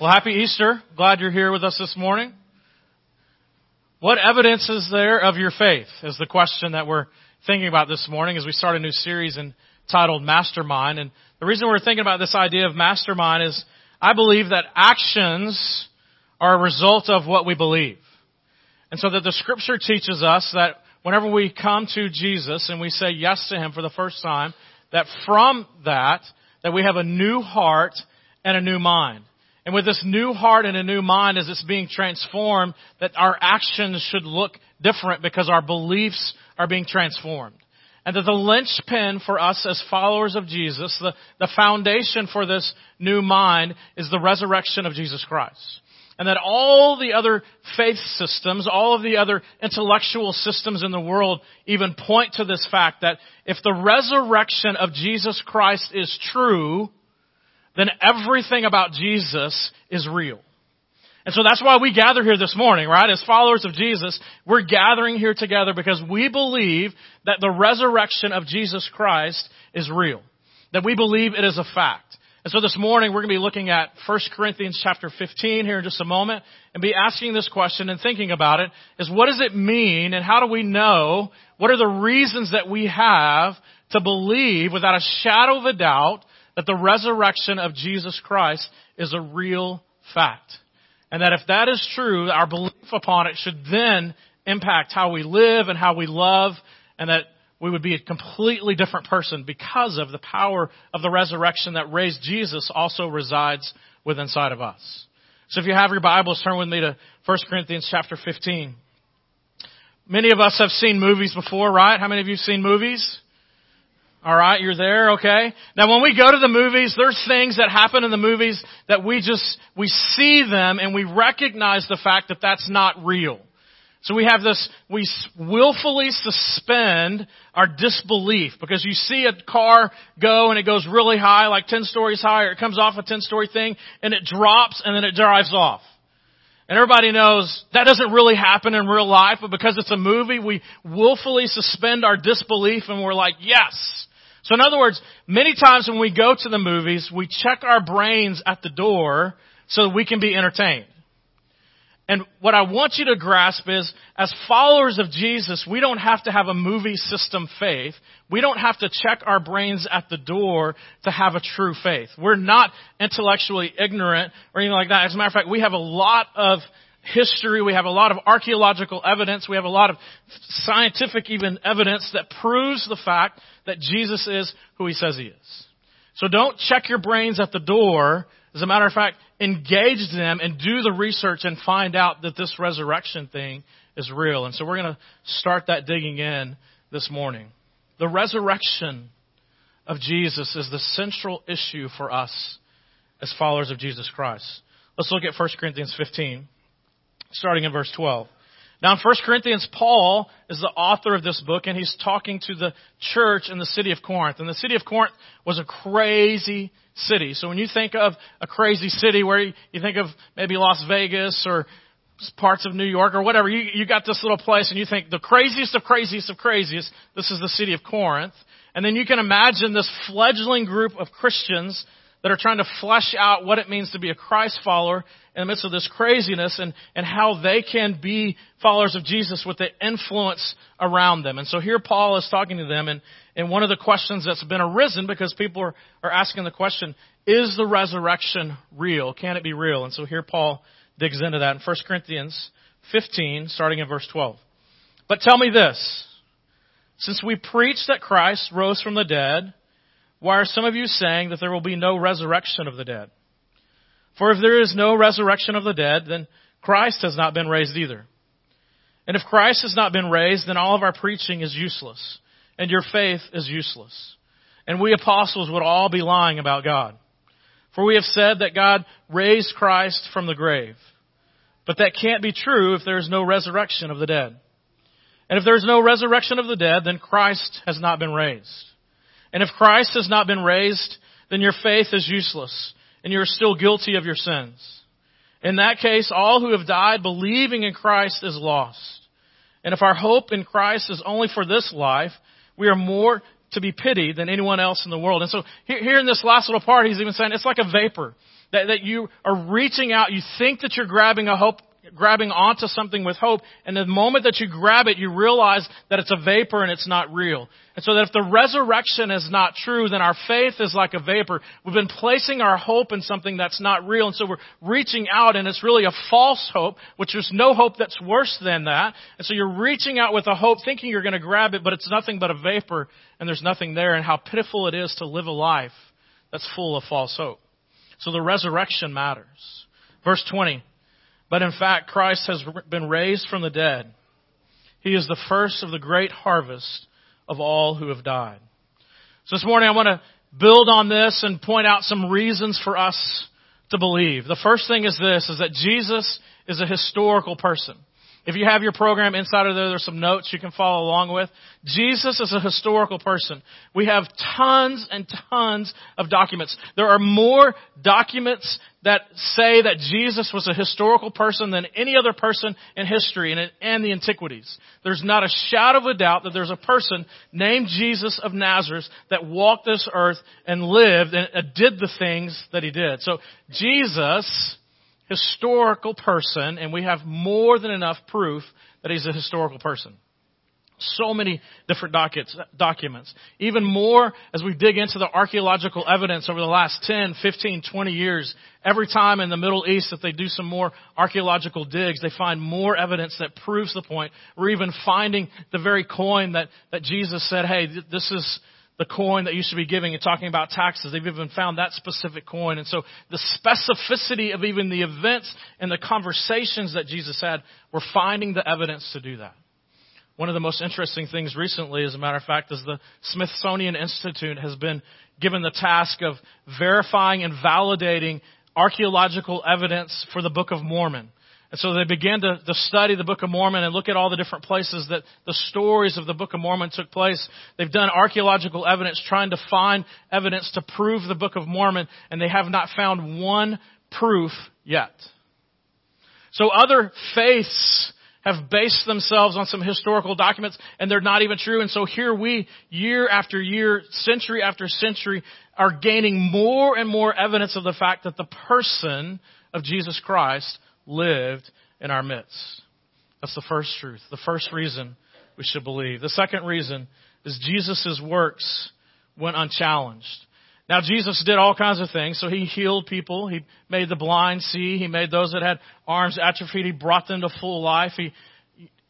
Well, happy Easter. Glad you're here with us this morning. What evidence is there of your faith is the question that we're thinking about this morning as we start a new series entitled Mastermind. And the reason we're thinking about this idea of mastermind is I believe that actions are a result of what we believe. And so that the scripture teaches us that whenever we come to Jesus and we say yes to Him for the first time, that from that, that we have a new heart and a new mind. And with this new heart and a new mind as it's being transformed, that our actions should look different because our beliefs are being transformed. And that the linchpin for us as followers of Jesus, the, the foundation for this new mind is the resurrection of Jesus Christ. And that all the other faith systems, all of the other intellectual systems in the world even point to this fact that if the resurrection of Jesus Christ is true, then everything about Jesus is real. And so that's why we gather here this morning, right? As followers of Jesus, we're gathering here together because we believe that the resurrection of Jesus Christ is real. That we believe it is a fact. And so this morning we're going to be looking at 1 Corinthians chapter 15 here in just a moment and be asking this question and thinking about it is what does it mean and how do we know what are the reasons that we have to believe without a shadow of a doubt that the resurrection of Jesus Christ is a real fact. And that if that is true, our belief upon it should then impact how we live and how we love and that we would be a completely different person because of the power of the resurrection that raised Jesus also resides within inside of us. So if you have your Bibles, turn with me to 1 Corinthians chapter 15. Many of us have seen movies before, right? How many of you have seen movies? All right, you're there, okay? Now when we go to the movies, there's things that happen in the movies that we just, we see them and we recognize the fact that that's not real. So we have this, we willfully suspend our disbelief because you see a car go and it goes really high, like 10 stories high, or it comes off a 10 story thing and it drops and then it drives off. And everybody knows that doesn't really happen in real life, but because it's a movie, we willfully suspend our disbelief and we're like, yes, so in other words, many times when we go to the movies, we check our brains at the door so that we can be entertained. And what I want you to grasp is, as followers of Jesus, we don't have to have a movie system faith. We don't have to check our brains at the door to have a true faith. We're not intellectually ignorant or anything like that. As a matter of fact, we have a lot of history, we have a lot of archaeological evidence, we have a lot of scientific even evidence that proves the fact that Jesus is who he says he is. So don't check your brains at the door. As a matter of fact, engage them and do the research and find out that this resurrection thing is real. And so we're going to start that digging in this morning. The resurrection of Jesus is the central issue for us as followers of Jesus Christ. Let's look at 1 Corinthians 15 starting in verse 12. Now in 1 Corinthians, Paul is the author of this book and he's talking to the church in the city of Corinth. And the city of Corinth was a crazy city. So when you think of a crazy city where you, think of maybe Las Vegas or parts of New York or whatever, you, you got this little place and you think the craziest of craziest of craziest, this is the city of Corinth. And then you can imagine this fledgling group of Christians that are trying to flesh out what it means to be a Christ follower in the midst of this craziness and, and how they can be followers of Jesus with the influence around them. And so here Paul is talking to them and, and one of the questions that's been arisen because people are, are asking the question, is the resurrection real? Can it be real? And so here Paul digs into that in 1 Corinthians 15, starting in verse 12. But tell me this, since we preach that Christ rose from the dead, why are some of you saying that there will be no resurrection of the dead? For if there is no resurrection of the dead, then Christ has not been raised either. And if Christ has not been raised, then all of our preaching is useless, and your faith is useless. And we apostles would all be lying about God. For we have said that God raised Christ from the grave. But that can't be true if there is no resurrection of the dead. And if there is no resurrection of the dead, then Christ has not been raised. And if Christ has not been raised, then your faith is useless and you're still guilty of your sins. In that case, all who have died believing in Christ is lost. And if our hope in Christ is only for this life, we are more to be pitied than anyone else in the world. And so here, in this last little part, he's even saying it's like a vapor. That, that you are reaching out, you think that you're grabbing a hope, grabbing onto something with hope, and the moment that you grab it, you realize that it's a vapor and it's not real. And so that if the resurrection is not true, then our faith is like a vapor. We've been placing our hope in something that's not real, and so we're reaching out, and it's really a false hope, which there's no hope that's worse than that. And so you're reaching out with a hope, thinking you're going to grab it, but it's nothing but a vapor, and there's nothing there, and how pitiful it is to live a life that's full of false hope. So the resurrection matters. Verse 20. But in fact, Christ has been raised from the dead. He is the first of the great harvest of all who have died. So this morning I want to build on this and point out some reasons for us to believe. The first thing is this, is that Jesus is a historical person. If you have your program inside of there, there's some notes you can follow along with. Jesus is a historical person. We have tons and tons of documents. There are more documents that say that Jesus was a historical person than any other person in history and, and the antiquities. There's not a shadow of a doubt that there's a person named Jesus of Nazareth that walked this earth and lived and did the things that he did. So Jesus historical person, and we have more than enough proof that he's a historical person. So many different documents. Even more as we dig into the archaeological evidence over the last 10, 15, 20 years. Every time in the Middle East that they do some more archaeological digs, they find more evidence that proves the point. We're even finding the very coin that, that Jesus said, hey, this is, the coin that you should be giving and talking about taxes. They've even found that specific coin. And so the specificity of even the events and the conversations that Jesus had, we're finding the evidence to do that. One of the most interesting things recently, as a matter of fact, is the Smithsonian Institute has been given the task of verifying and validating archaeological evidence for the Book of Mormon. And so they began to, to, study the Book of Mormon and look at all the different places that the stories of the Book of Mormon took place. They've done archaeological evidence trying to find evidence to prove the Book of Mormon, and they have not found one proof yet. So other faiths have based themselves on some historical documents and they're not even true. And so here we, year after year, century after century, are gaining more and more evidence of the fact that the person of Jesus Christ lived in our midst. That's the first truth, the first reason we should believe. The second reason is Jesus' works went unchallenged. Now Jesus did all kinds of things. So he healed people. He made the blind see. He made those that had arms atrophied. He brought them to full life. He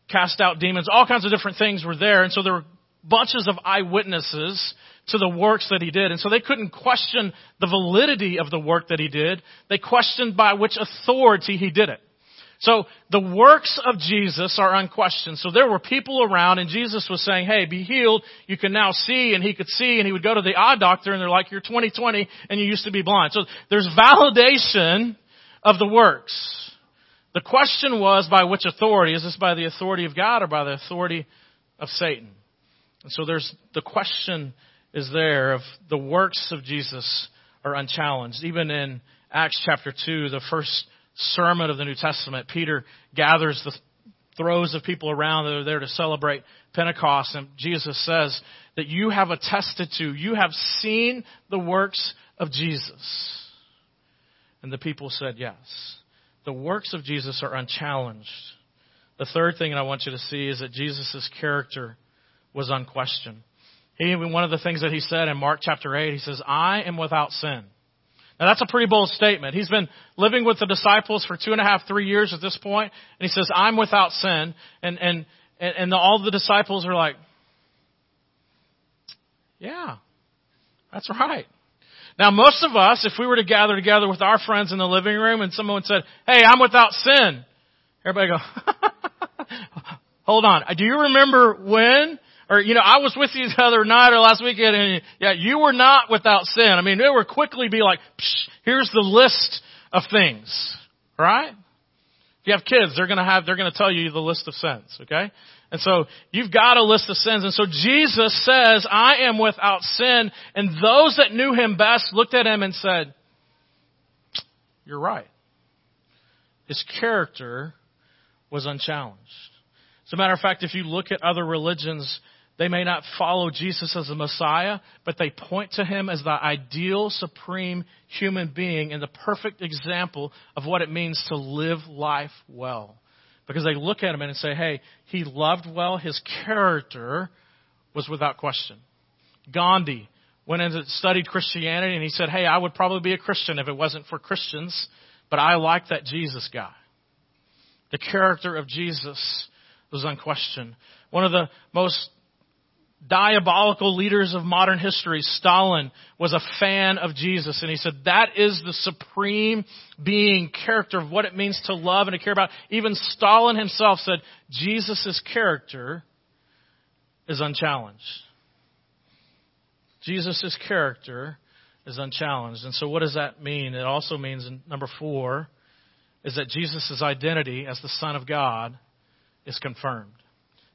cast out demons. All kinds of different things were there. And so there were bunches of eyewitnesses to the works that he did. And so they couldn't question the validity of the work that he did. They questioned by which authority he did it. So the works of Jesus are unquestioned. So there were people around and Jesus was saying, hey, be healed. You can now see. And he could see and he would go to the eye doctor and they're like, you're 2020 and you used to be blind. So there's validation of the works. The question was by which authority? Is this by the authority of God or by the authority of Satan? And so there's the question is there of the works of Jesus are unchallenged. Even in Acts chapter 2, the first sermon of the New Testament, Peter gathers the throws of people around that are there to celebrate Pentecost. And Jesus says that you have attested to, you have seen the works of Jesus. And the people said yes. The works of Jesus are unchallenged. The third thing that I want you to see is that Jesus' character was unquestioned. He, one of the things that he said in Mark chapter 8, he says, I am without sin. Now that's a pretty bold statement. He's been living with the disciples for two and a half, three years at this point, and he says, I'm without sin. And, and, and the, all the disciples are like, yeah, that's right. Now most of us, if we were to gather together with our friends in the living room and someone said, hey, I'm without sin, everybody go, hold on. Do you remember when? Or, you know, I was with you the other night or last weekend and yeah, you were not without sin. I mean, it would quickly be like, here's the list of things. Right? If you have kids, they're gonna have, they're gonna tell you the list of sins, okay? And so you've got a list of sins. And so Jesus says, I am without sin. And those that knew him best looked at him and said, you're right. His character was unchallenged. As a matter of fact, if you look at other religions, They may not follow Jesus as the Messiah, but they point to him as the ideal, supreme human being and the perfect example of what it means to live life well. Because they look at him and say, hey, he loved well, his character was without question. Gandhi went and studied Christianity and he said, hey, I would probably be a Christian if it wasn't for Christians, but I like that Jesus guy. The character of Jesus was unquestioned. One of the most diabolical leaders of modern history, Stalin, was a fan of Jesus. And he said that is the supreme being character of what it means to love and to care about. Even Stalin himself said Jesus' character is unchallenged. Jesus' character is unchallenged. And so what does that mean? It also means number four is that Jesus' identity as the Son of God is confirmed.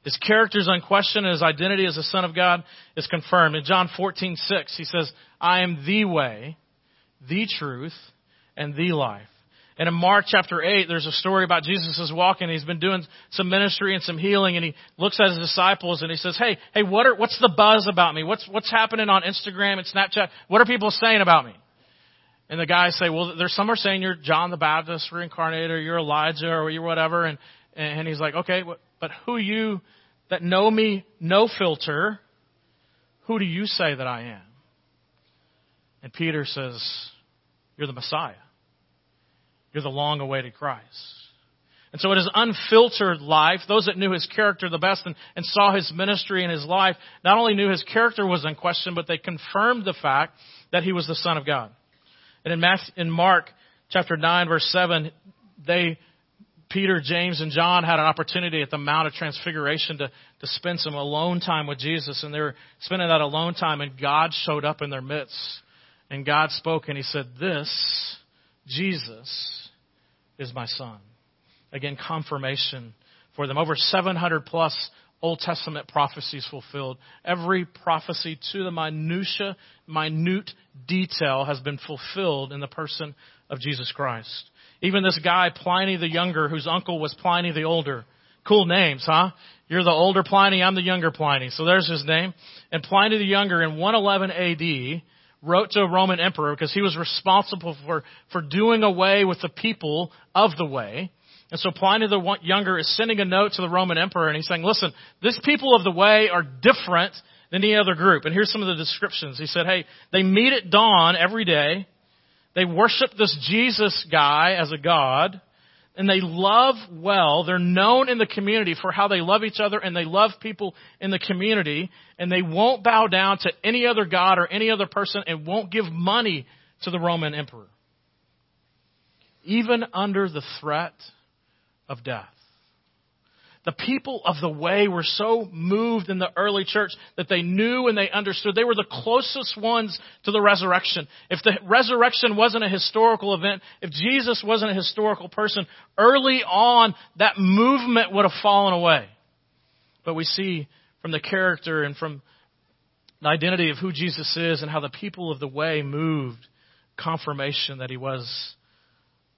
His character is unquestioned and his identity as the Son of God is confirmed. In John 14, 6, he says, I am the way, the truth, and the life. And in Mark chapter 8, there's a story about Jesus is walking. He's been doing some ministry and some healing, and he looks at his disciples and he says, Hey, hey, what are, what's the buzz about me? What's, what's happening on Instagram and Snapchat? What are people saying about me? And the guys say, Well, there's some are saying you're John the Baptist reincarnated, or you're Elijah, or you're whatever. And, and he's like, Okay, but who you that know me, no filter, who do you say that I am? And Peter says, You're the Messiah. You're the long awaited Christ. And so it is unfiltered life. Those that knew his character the best and, and saw his ministry and his life not only knew his character was in question, but they confirmed the fact that he was the Son of God. And in, Matthew, in Mark chapter 9 verse 7, they Peter, James, and John had an opportunity at the Mount of Transfiguration to, to spend some alone time with Jesus, and they were spending that alone time, and God showed up in their midst. And God spoke, and He said, This, Jesus, is my Son. Again, confirmation for them. Over 700 plus Old Testament prophecies fulfilled. Every prophecy to the minutia, minute detail has been fulfilled in the person of Jesus Christ. Even this guy, Pliny the Younger, whose uncle was Pliny the Older. Cool names, huh? You're the older Pliny, I'm the younger Pliny. So there's his name. And Pliny the Younger in 111 AD wrote to a Roman emperor because he was responsible for, for doing away with the people of the way. And so Pliny the Younger is sending a note to the Roman emperor and he's saying, listen, this people of the way are different than any other group. And here's some of the descriptions. He said, hey, they meet at dawn every day. They worship this Jesus guy as a God, and they love well. They're known in the community for how they love each other and they love people in the community, and they won't bow down to any other God or any other person and won't give money to the Roman emperor. Even under the threat of death. The people of the way were so moved in the early church that they knew and they understood. They were the closest ones to the resurrection. If the resurrection wasn't a historical event, if Jesus wasn't a historical person, early on that movement would have fallen away. But we see from the character and from the identity of who Jesus is and how the people of the way moved confirmation that he was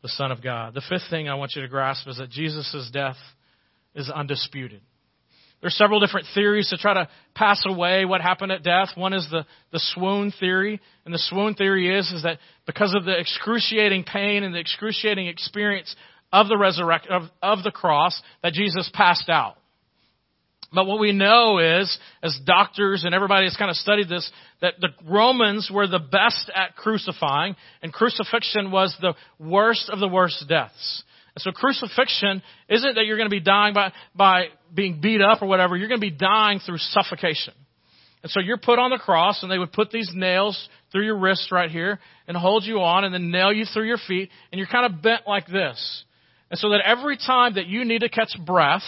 the Son of God. The fifth thing I want you to grasp is that Jesus' death is undisputed. There's several different theories to try to pass away what happened at death. One is the, the swoon theory. And the swoon theory is, is that because of the excruciating pain and the excruciating experience of the resurrection, of, of the cross, that Jesus passed out. But what we know is, as doctors and everybody has kind of studied this, that the Romans were the best at crucifying, and crucifixion was the worst of the worst deaths. And so crucifixion isn't that you're going to be dying by, by being beat up or whatever. You're going to be dying through suffocation. And so you're put on the cross and they would put these nails through your wrists right here and hold you on and then nail you through your feet and you're kind of bent like this. And so that every time that you need to catch breath,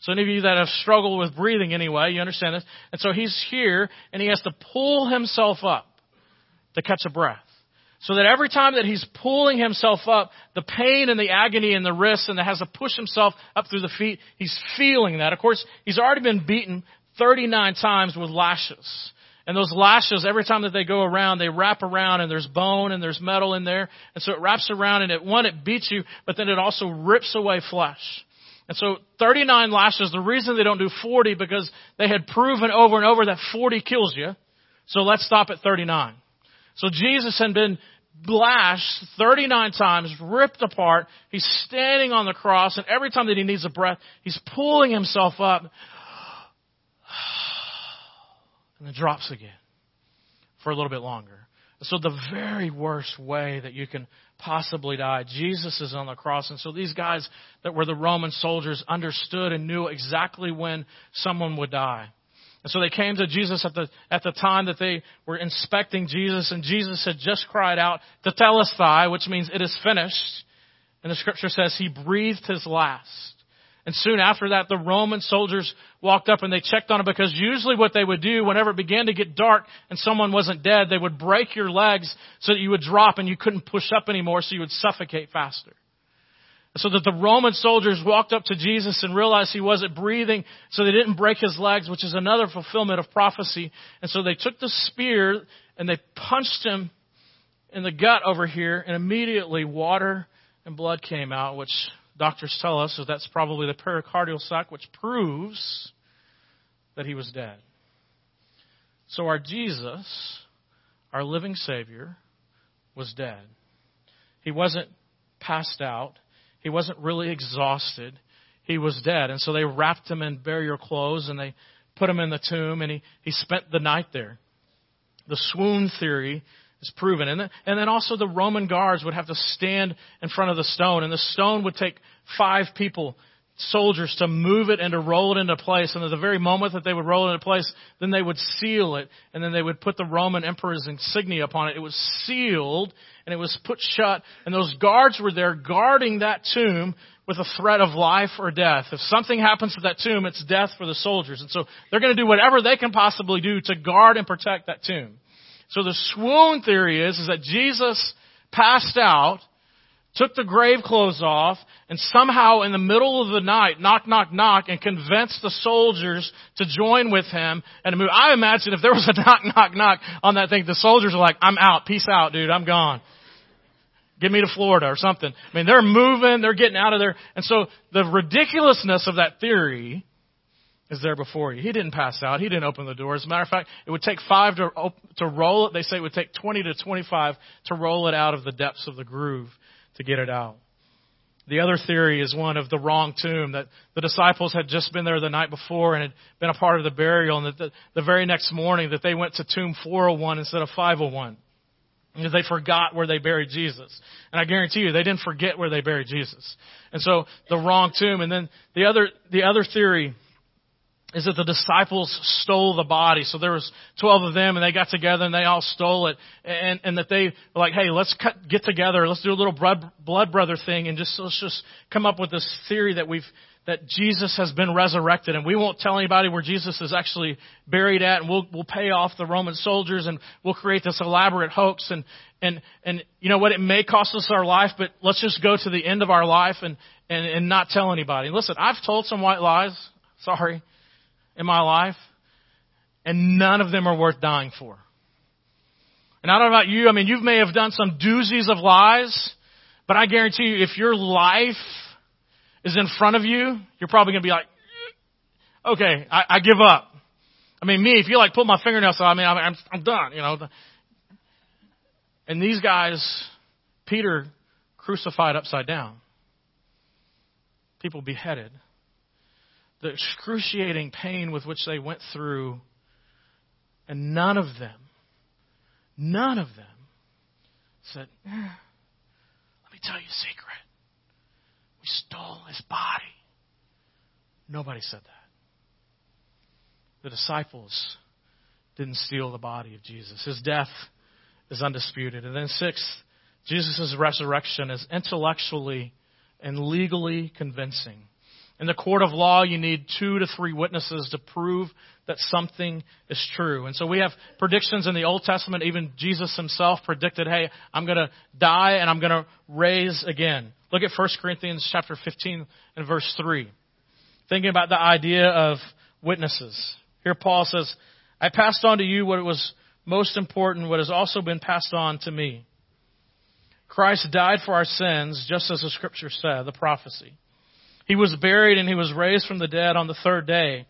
so any of you that have struggled with breathing anyway, you understand this. And so he's here and he has to pull himself up to catch a breath. So that every time that he's pulling himself up, the pain and the agony in the wrists and that has to push himself up through the feet, he's feeling that. Of course, he's already been beaten 39 times with lashes. And those lashes, every time that they go around, they wrap around and there's bone and there's metal in there. And so it wraps around and it, one, it beats you, but then it also rips away flesh. And so 39 lashes, the reason they don't do 40 because they had proven over and over that 40 kills you. So let's stop at 39. So Jesus had been lashed 39 times, ripped apart. He's standing on the cross and every time that he needs a breath, he's pulling himself up and then drops again for a little bit longer. So the very worst way that you can possibly die, Jesus is on the cross. And so these guys that were the Roman soldiers understood and knew exactly when someone would die. And so they came to Jesus at the, at the time that they were inspecting Jesus, and Jesus had just cried out, Tetelestai, which means it is finished. And the scripture says he breathed his last. And soon after that, the Roman soldiers walked up and they checked on him because usually what they would do whenever it began to get dark and someone wasn't dead, they would break your legs so that you would drop and you couldn't push up anymore so you would suffocate faster. So that the Roman soldiers walked up to Jesus and realized he wasn't breathing, so they didn't break his legs, which is another fulfillment of prophecy. And so they took the spear and they punched him in the gut over here, and immediately water and blood came out, which doctors tell us that that's probably the pericardial sac, which proves that he was dead. So our Jesus, our living Savior, was dead. He wasn't passed out. He wasn't really exhausted. He was dead. And so they wrapped him in burial clothes and they put him in the tomb and he, he spent the night there. The swoon theory is proven. And then, and then also the Roman guards would have to stand in front of the stone, and the stone would take five people, soldiers, to move it and to roll it into place. And at the very moment that they would roll it into place, then they would seal it, and then they would put the Roman emperor's insignia upon it. It was sealed, and it was put shut, and those guards were there guarding that tomb with a threat of life or death. If something happens to that tomb, it's death for the soldiers. And so they're going to do whatever they can possibly do to guard and protect that tomb. So the swoon theory is, is that Jesus passed out, took the grave clothes off, and somehow in the middle of the night, knock, knock, knock, and convinced the soldiers to join with him and to move. I imagine if there was a knock, knock, knock on that thing, the soldiers are like, I'm out, peace out, dude, I'm gone. Get me to Florida or something. I mean, they're moving, they're getting out of there. And so the ridiculousness of that theory is there before you. He didn't pass out. He didn't open the door. As a matter of fact, it would take five to, to roll it. They say it would take 20 to 25 to roll it out of the depths of the groove to get it out. The other theory is one of the wrong tomb, that the disciples had just been there the night before and had been a part of the burial, and that the, the very next morning that they went to tomb 401 instead of 501. And they forgot where they buried Jesus. And I guarantee you, they didn't forget where they buried Jesus. And so, the wrong tomb. And then the other, the other theory is that the disciples stole the body. So there was 12 of them and they got together and they all stole it. And, and that they were like, hey, let's cut, get together. Let's do a little blood, blood brother thing and just, let's just come up with this theory that we've, that Jesus has been resurrected and we won't tell anybody where Jesus is actually buried at and we'll, we'll pay off the Roman soldiers and we'll create this elaborate hoax and, and, and you know what, it may cost us our life, but let's just go to the end of our life and, and, and not tell anybody. Listen, I've told some white lies. Sorry in my life, and none of them are worth dying for. And I don't know about you, I mean, you may have done some doozies of lies, but I guarantee you, if your life is in front of you, you're probably going to be like, okay, I, I give up. I mean, me, if you like pull my fingernails out, I mean, I'm, I'm done, you know. And these guys, Peter crucified upside down. People beheaded the excruciating pain with which they went through, and none of them, none of them said, eh, Let me tell you a secret. We stole his body. Nobody said that. The disciples didn't steal the body of Jesus. His death is undisputed. And then, sixth, Jesus' resurrection is intellectually and legally convincing. In the court of law, you need two to three witnesses to prove that something is true. And so we have predictions in the Old Testament. Even Jesus himself predicted, hey, I'm going to die and I'm going to raise again. Look at 1 Corinthians chapter 15 and verse 3. Thinking about the idea of witnesses. Here Paul says, I passed on to you what was most important, what has also been passed on to me. Christ died for our sins, just as the scripture said, the prophecy. He was buried and he was raised from the dead on the third day,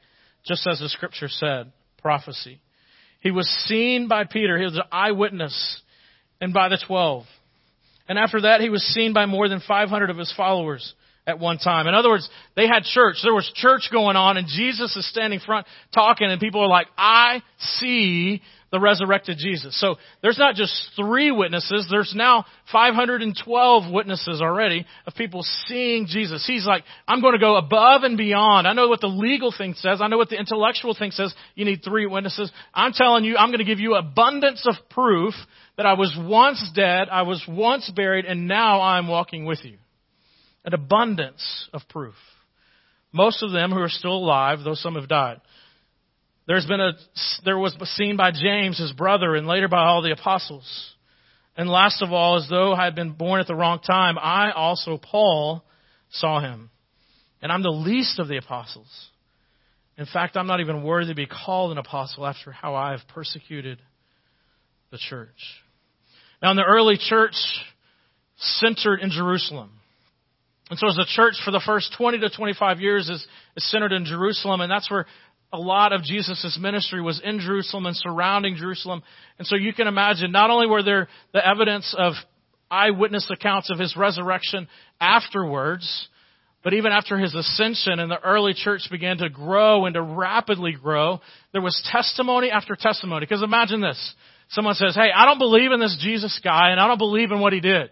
just as the scripture said, prophecy. He was seen by Peter. He was an eyewitness and by the twelve. And after that, he was seen by more than 500 of his followers at one time. In other words, they had church. There was church going on and Jesus is standing front talking and people are like, I see the resurrected Jesus. So there's not just three witnesses, there's now 512 witnesses already of people seeing Jesus. He's like, I'm going to go above and beyond. I know what the legal thing says. I know what the intellectual thing says. You need three witnesses. I'm telling you, I'm going to give you abundance of proof that I was once dead, I was once buried, and now I'm walking with you. An abundance of proof. Most of them who are still alive, though some have died. There's been a, there was seen by James, his brother, and later by all the apostles. And last of all, as though I had been born at the wrong time, I also, Paul, saw him. And I'm the least of the apostles. In fact, I'm not even worthy to be called an apostle after how I have persecuted the church. Now, in the early church, centered in Jerusalem. And so as a church for the first 20 to 25 years is, is centered in Jerusalem, and that's where a lot of Jesus' ministry was in Jerusalem and surrounding Jerusalem. And so you can imagine not only were there the evidence of eyewitness accounts of his resurrection afterwards, but even after his ascension and the early church began to grow and to rapidly grow, there was testimony after testimony. Because imagine this. Someone says, hey, I don't believe in this Jesus guy and I don't believe in what he did.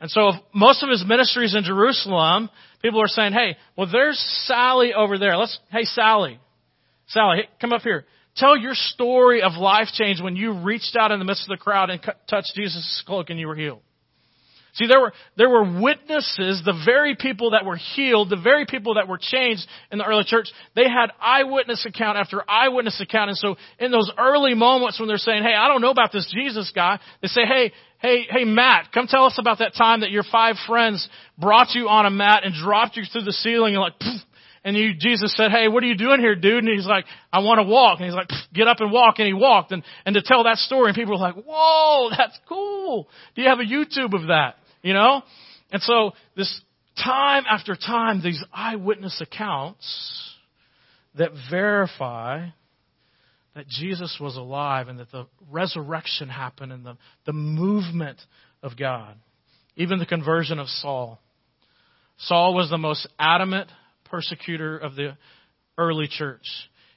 And so most of his ministries in Jerusalem, people are saying, hey, well there's Sally over there. Let's, hey Sally, Sally, come up here. Tell your story of life change when you reached out in the midst of the crowd and touched Jesus' cloak and you were healed. See, there were, there were witnesses, the very people that were healed, the very people that were changed in the early church, they had eyewitness account after eyewitness account. And so in those early moments when they're saying, hey, I don't know about this Jesus guy, they say, hey, hey, hey, Matt, come tell us about that time that your five friends brought you on a mat and dropped you through the ceiling and like, and you, Jesus said, hey, what are you doing here, dude? And he's like, I want to walk. And he's like, get up and walk. And he walked. And, and to tell that story, and people were like, whoa, that's cool. Do you have a YouTube of that? You know? And so this time after time, these eyewitness accounts that verify that Jesus was alive and that the resurrection happened and the, the movement of God. Even the conversion of Saul. Saul was the most adamant persecutor of the early church.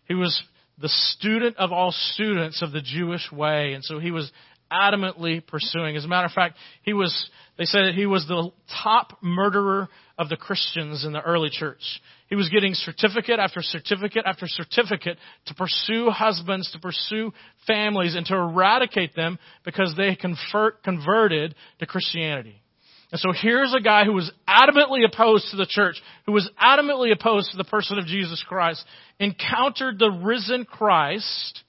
He was the student of all students of the Jewish way, and so he was adamantly pursuing. As a matter of fact, he was, they said that he was the top murderer of the Christians in the early church. He was getting certificate after certificate after certificate to pursue husbands, to pursue families, and to eradicate them because they convert, converted to Christianity. And so here's a guy who was adamantly opposed to the church, who was adamantly opposed to the person of Jesus Christ, encountered the risen Christ,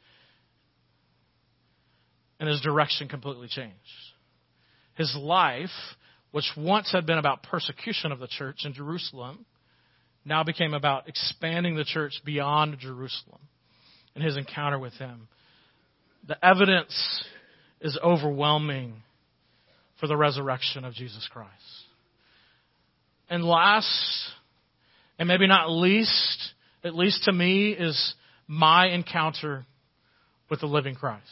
and his direction completely changed. His life, which once had been about persecution of the church in Jerusalem, now became about expanding the church beyond Jerusalem and his encounter with him. The evidence is overwhelming for the resurrection of Jesus Christ. And last, and maybe not least, at least to me, is my encounter with the living Christ.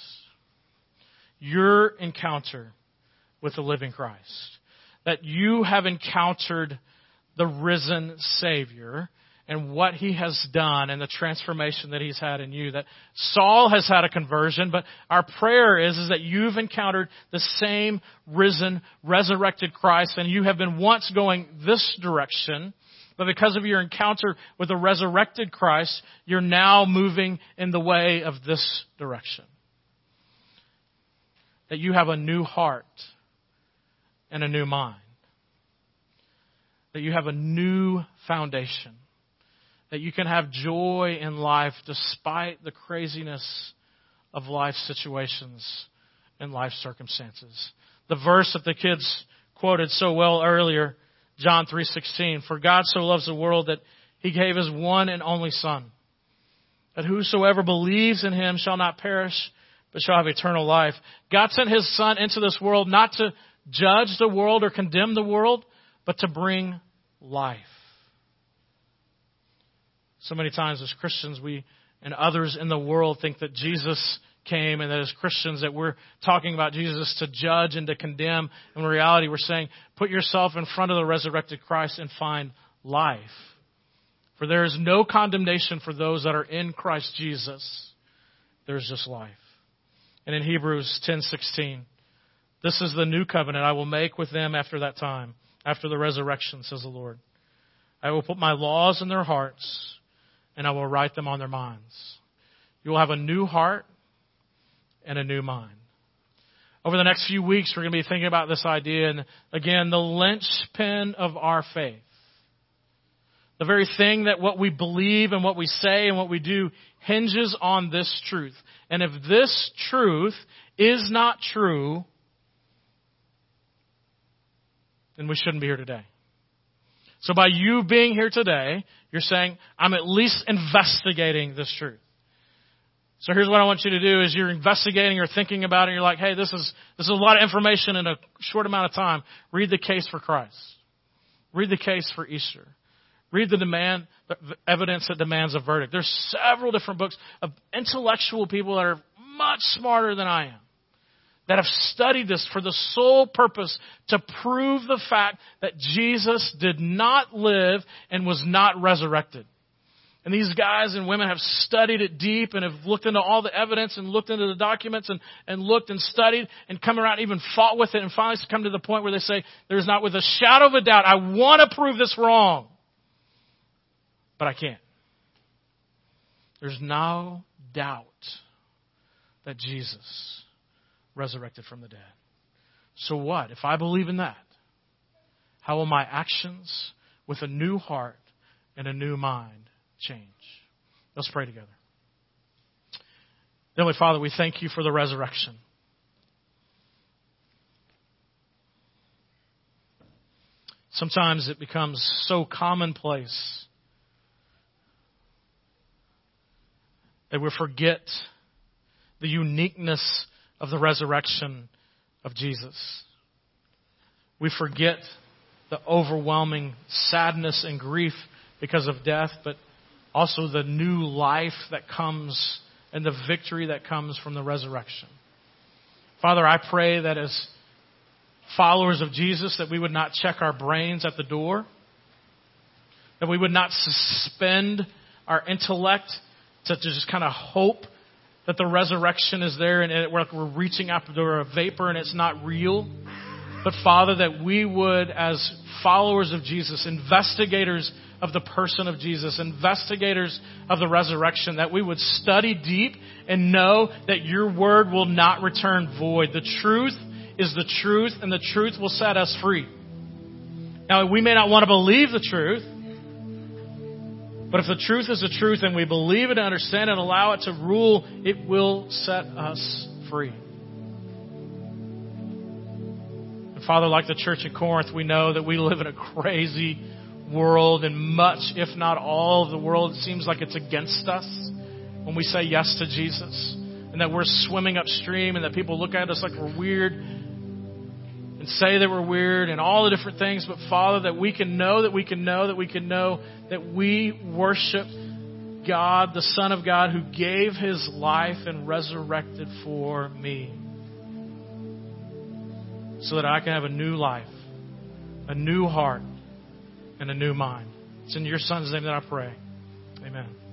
Your encounter with the living Christ. That you have encountered the risen Savior and what he has done and the transformation that he's had in you. That Saul has had a conversion, but our prayer is, is that you've encountered the same risen, resurrected Christ and you have been once going this direction, but because of your encounter with the resurrected Christ, you're now moving in the way of this direction. That you have a new heart and a new mind. That you have a new foundation that you can have joy in life despite the craziness of life situations and life circumstances. The verse that the kids quoted so well earlier, John 3:16, for God so loves the world that he gave his one and only son, that whosoever believes in him shall not perish but shall have eternal life. God sent his son into this world not to judge the world or condemn the world, but to bring life So many times as Christians, we and others in the world think that Jesus came and that as Christians that we're talking about Jesus to judge and to condemn. In reality, we're saying, put yourself in front of the resurrected Christ and find life. For there is no condemnation for those that are in Christ Jesus. There's just life. And in Hebrews 10:16, this is the new covenant I will make with them after that time, after the resurrection, says the Lord. I will put my laws in their hearts, and I will write them on their minds. You will have a new heart and a new mind. Over the next few weeks, we're going to be thinking about this idea, and again, the linchpin of our faith. The very thing that what we believe and what we say and what we do hinges on this truth. And if this truth is not true, then we shouldn't be here today. So by you being here today, you're saying, I'm at least investigating this truth. So here's what I want you to do is you're investigating or thinking about it and you're like, hey, this is, this is a lot of information in a short amount of time. Read the case for Christ. Read the case for Easter. Read the demand, the evidence that demands a verdict. There's several different books of intellectual people that are much smarter than I am that have studied this for the sole purpose to prove the fact that Jesus did not live and was not resurrected. And these guys and women have studied it deep and have looked into all the evidence and looked into the documents and, and looked and studied and come around even fought with it and finally come to the point where they say, there's not with a shadow of a doubt, I want to prove this wrong. But I can't. There's no doubt that Jesus resurrected from the dead. So what? If I believe in that, how will my actions with a new heart and a new mind change? Let's pray together. Heavenly Father, we thank you for the resurrection. Sometimes it becomes so commonplace that we forget the uniqueness of the resurrection of Jesus. We forget the overwhelming sadness and grief because of death, but also the new life that comes and the victory that comes from the resurrection. Father, I pray that as followers of Jesus that we would not check our brains at the door, that we would not suspend our intellect to just kind of hope that the resurrection is there and we're, we're reaching after a vapor and it's not real. But Father, that we would, as followers of Jesus, investigators of the person of Jesus, investigators of the resurrection, that we would study deep and know that your word will not return void. The truth is the truth and the truth will set us free. Now, we may not want to believe the truth, but if the truth is the truth and we believe it and understand it and allow it to rule, it will set us free. And Father, like the church in Corinth, we know that we live in a crazy world and much, if not all of the world, seems like it's against us when we say yes to Jesus. And that we're swimming upstream and that people look at us like we're weird and say that we're weird and all the different things, but Father, that we can know, that we can know, that we can know that we worship God, the Son of God, who gave his life and resurrected for me. So that I can have a new life, a new heart, and a new mind. It's in your Son's name that I pray. Amen.